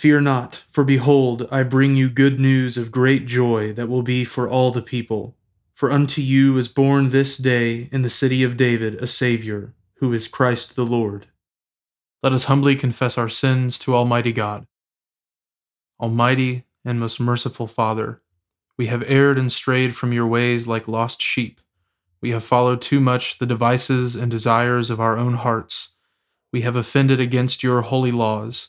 Fear not, for behold, I bring you good news of great joy that will be for all the people. For unto you is born this day in the city of David a Saviour, who is Christ the Lord. Let us humbly confess our sins to Almighty God. Almighty and most merciful Father, we have erred and strayed from your ways like lost sheep. We have followed too much the devices and desires of our own hearts. We have offended against your holy laws.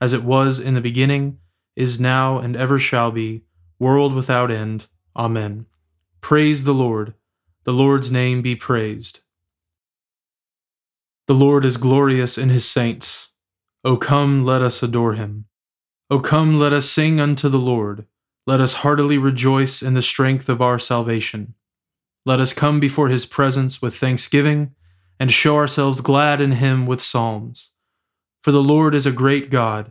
as it was in the beginning, is now, and ever shall be, world without end. Amen. Praise the Lord. The Lord's name be praised. The Lord is glorious in his saints. O come, let us adore him. O come, let us sing unto the Lord. Let us heartily rejoice in the strength of our salvation. Let us come before his presence with thanksgiving, and show ourselves glad in him with psalms. For the Lord is a great God,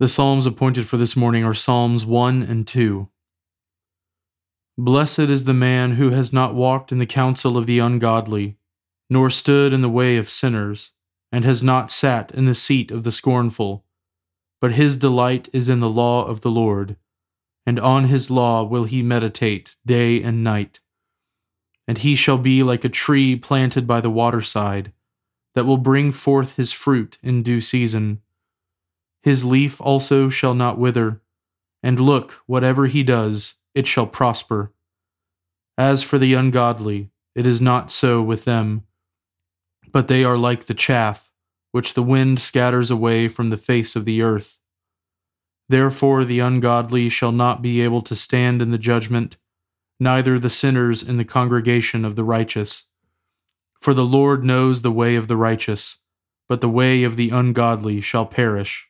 The Psalms appointed for this morning are Psalms 1 and 2. Blessed is the man who has not walked in the counsel of the ungodly, nor stood in the way of sinners, and has not sat in the seat of the scornful. But his delight is in the law of the Lord, and on his law will he meditate day and night. And he shall be like a tree planted by the waterside that will bring forth his fruit in due season. His leaf also shall not wither, and look, whatever he does, it shall prosper. As for the ungodly, it is not so with them, but they are like the chaff which the wind scatters away from the face of the earth. Therefore the ungodly shall not be able to stand in the judgment, neither the sinners in the congregation of the righteous. For the Lord knows the way of the righteous, but the way of the ungodly shall perish.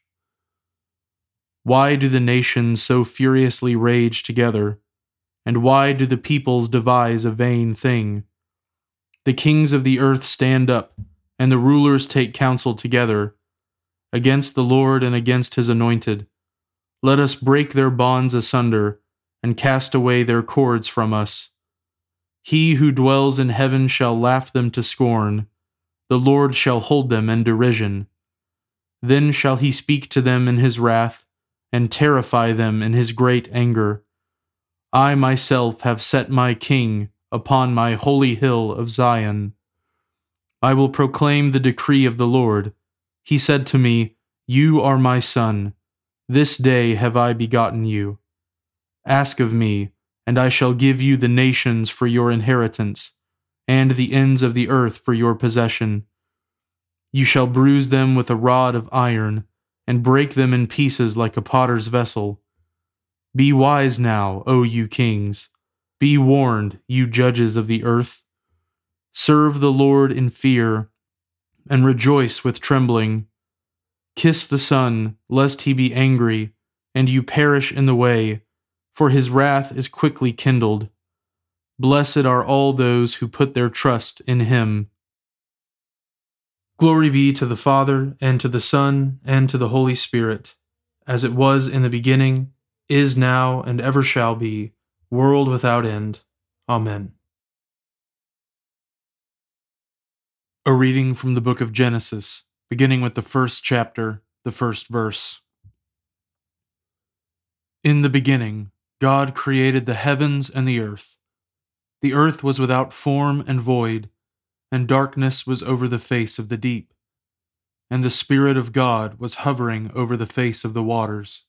Why do the nations so furiously rage together? And why do the peoples devise a vain thing? The kings of the earth stand up, and the rulers take counsel together, against the Lord and against his anointed. Let us break their bonds asunder, and cast away their cords from us. He who dwells in heaven shall laugh them to scorn. The Lord shall hold them in derision. Then shall he speak to them in his wrath, and terrify them in his great anger. I myself have set my king upon my holy hill of Zion. I will proclaim the decree of the Lord. He said to me, You are my son. This day have I begotten you. Ask of me, and I shall give you the nations for your inheritance, and the ends of the earth for your possession. You shall bruise them with a rod of iron, and break them in pieces like a potter's vessel. Be wise now, O you kings. Be warned, you judges of the earth. Serve the Lord in fear, and rejoice with trembling. Kiss the Son, lest he be angry, and you perish in the way, for his wrath is quickly kindled. Blessed are all those who put their trust in him. Glory be to the Father, and to the Son, and to the Holy Spirit, as it was in the beginning, is now, and ever shall be, world without end. Amen. A reading from the book of Genesis, beginning with the first chapter, the first verse. In the beginning, God created the heavens and the earth. The earth was without form and void, and darkness was over the face of the deep. And the Spirit of God was hovering over the face of the waters.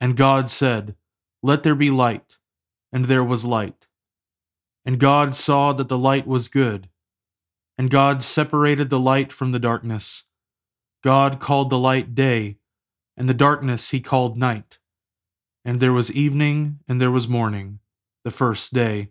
And God said, Let there be light, and there was light. And God saw that the light was good. And God separated the light from the darkness. God called the light day, and the darkness he called night. And there was evening, and there was morning the first day.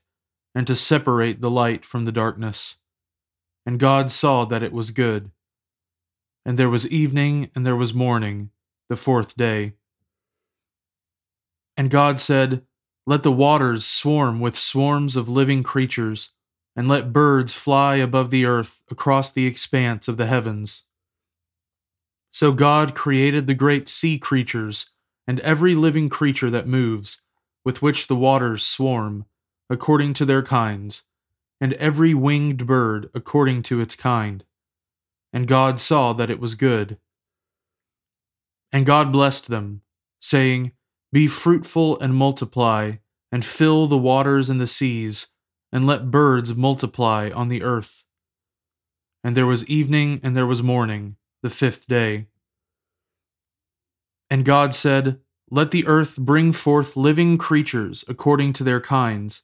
and to separate the light from the darkness. And God saw that it was good. And there was evening and there was morning, the fourth day. And God said, Let the waters swarm with swarms of living creatures, and let birds fly above the earth across the expanse of the heavens. So God created the great sea creatures and every living creature that moves, with which the waters swarm according to their kinds, and every winged bird according to its kind. And God saw that it was good. And God blessed them, saying, Be fruitful and multiply, and fill the waters and the seas, and let birds multiply on the earth. And there was evening and there was morning, the fifth day. And God said, Let the earth bring forth living creatures according to their kinds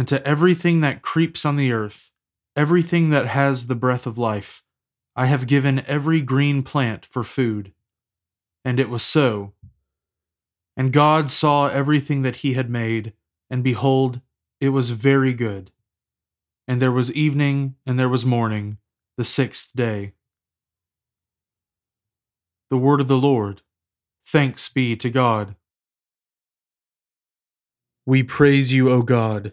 and to everything that creeps on the earth, everything that has the breath of life, I have given every green plant for food. And it was so. And God saw everything that he had made and behold, it was very good. And there was evening, and there was morning, the sixth day. The word of the Lord. Thanks be to God. We praise you, O God.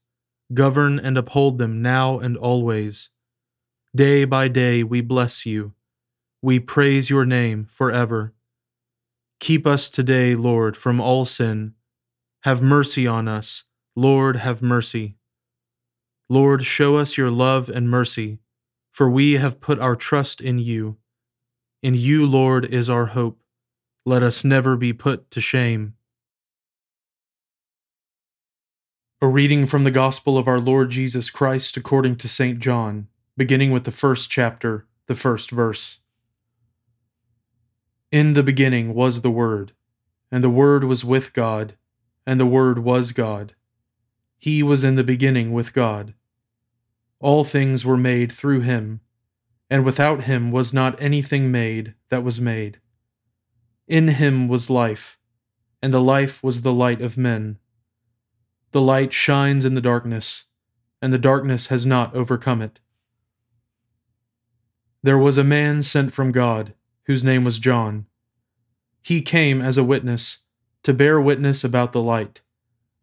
Govern and uphold them now and always. Day by day we bless you. We praise your name forever. Keep us today, Lord, from all sin. Have mercy on us. Lord, have mercy. Lord, show us your love and mercy, for we have put our trust in you. In you, Lord, is our hope. Let us never be put to shame. A reading from the Gospel of our Lord Jesus Christ according to St. John, beginning with the first chapter, the first verse. In the beginning was the Word, and the Word was with God, and the Word was God. He was in the beginning with God. All things were made through him, and without him was not anything made that was made. In him was life, and the life was the light of men. The light shines in the darkness, and the darkness has not overcome it. There was a man sent from God whose name was John. He came as a witness, to bear witness about the light,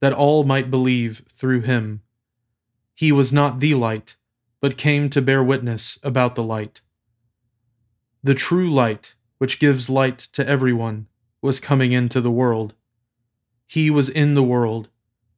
that all might believe through him. He was not the light, but came to bear witness about the light. The true light, which gives light to everyone, was coming into the world. He was in the world,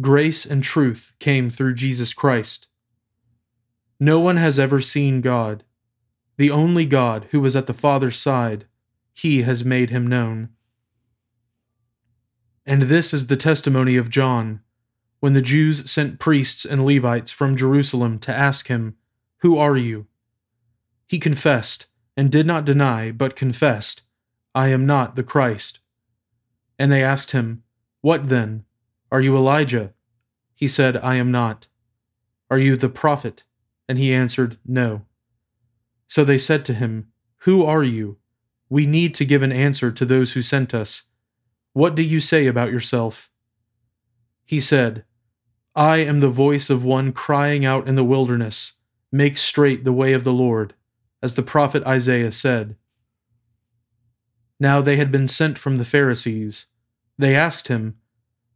grace and truth came through Jesus Christ. No one has ever seen God. The only God who was at the Father's side, he has made him known. And this is the testimony of John, when the Jews sent priests and Levites from Jerusalem to ask him, Who are you? He confessed, and did not deny, but confessed, I am not the Christ. And they asked him, What then? Are you Elijah? He said, I am not. Are you the prophet? And he answered, No. So they said to him, Who are you? We need to give an answer to those who sent us. What do you say about yourself? He said, I am the voice of one crying out in the wilderness, Make straight the way of the Lord, as the prophet Isaiah said. Now they had been sent from the Pharisees. They asked him,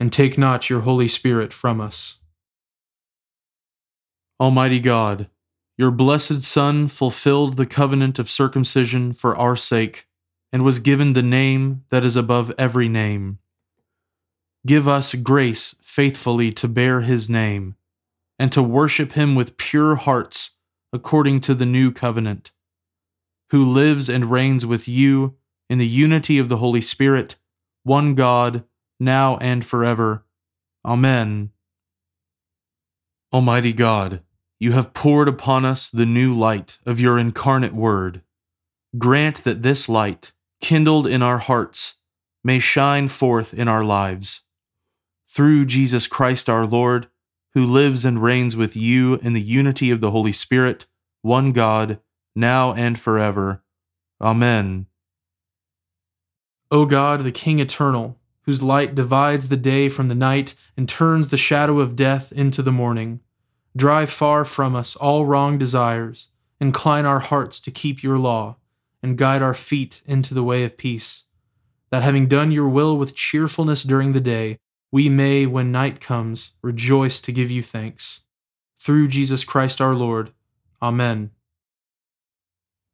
and take not your Holy Spirit from us. Almighty God, your blessed Son fulfilled the covenant of circumcision for our sake, and was given the name that is above every name. Give us grace faithfully to bear his name, and to worship him with pure hearts according to the new covenant, who lives and reigns with you in the unity of the Holy Spirit, one God, now and forever. Amen. Almighty God, you have poured upon us the new light of your incarnate Word. Grant that this light, kindled in our hearts, may shine forth in our lives. Through Jesus Christ our Lord, who lives and reigns with you in the unity of the Holy Spirit, one God, now and forever. Amen. O God, the King eternal, whose light divides the day from the night and turns the shadow of death into the morning, Drive far from us all wrong desires, incline our hearts to keep your law, and guide our feet into the way of peace. That having done your will with cheerfulness during the day, we may, when night comes, rejoice to give you thanks. Through Jesus Christ our Lord. Amen.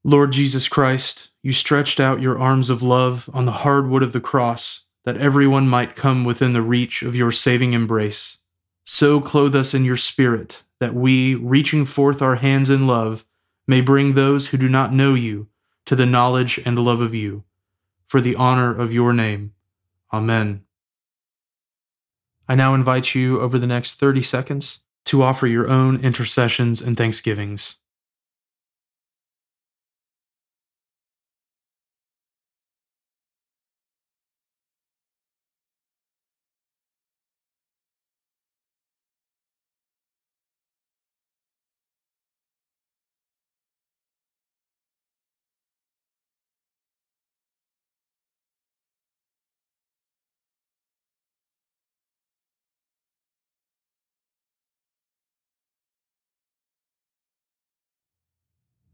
Lord Jesus Christ, you stretched out your arms of love on the hard wood of the cross, that everyone might come within the reach of your saving embrace. So clothe us in your Spirit that we, reaching forth our hands in love, may bring those who do not know you to the knowledge and love of you, for the honor of your name. Amen. I now invite you over the next 30 seconds to offer your own intercessions and thanksgivings.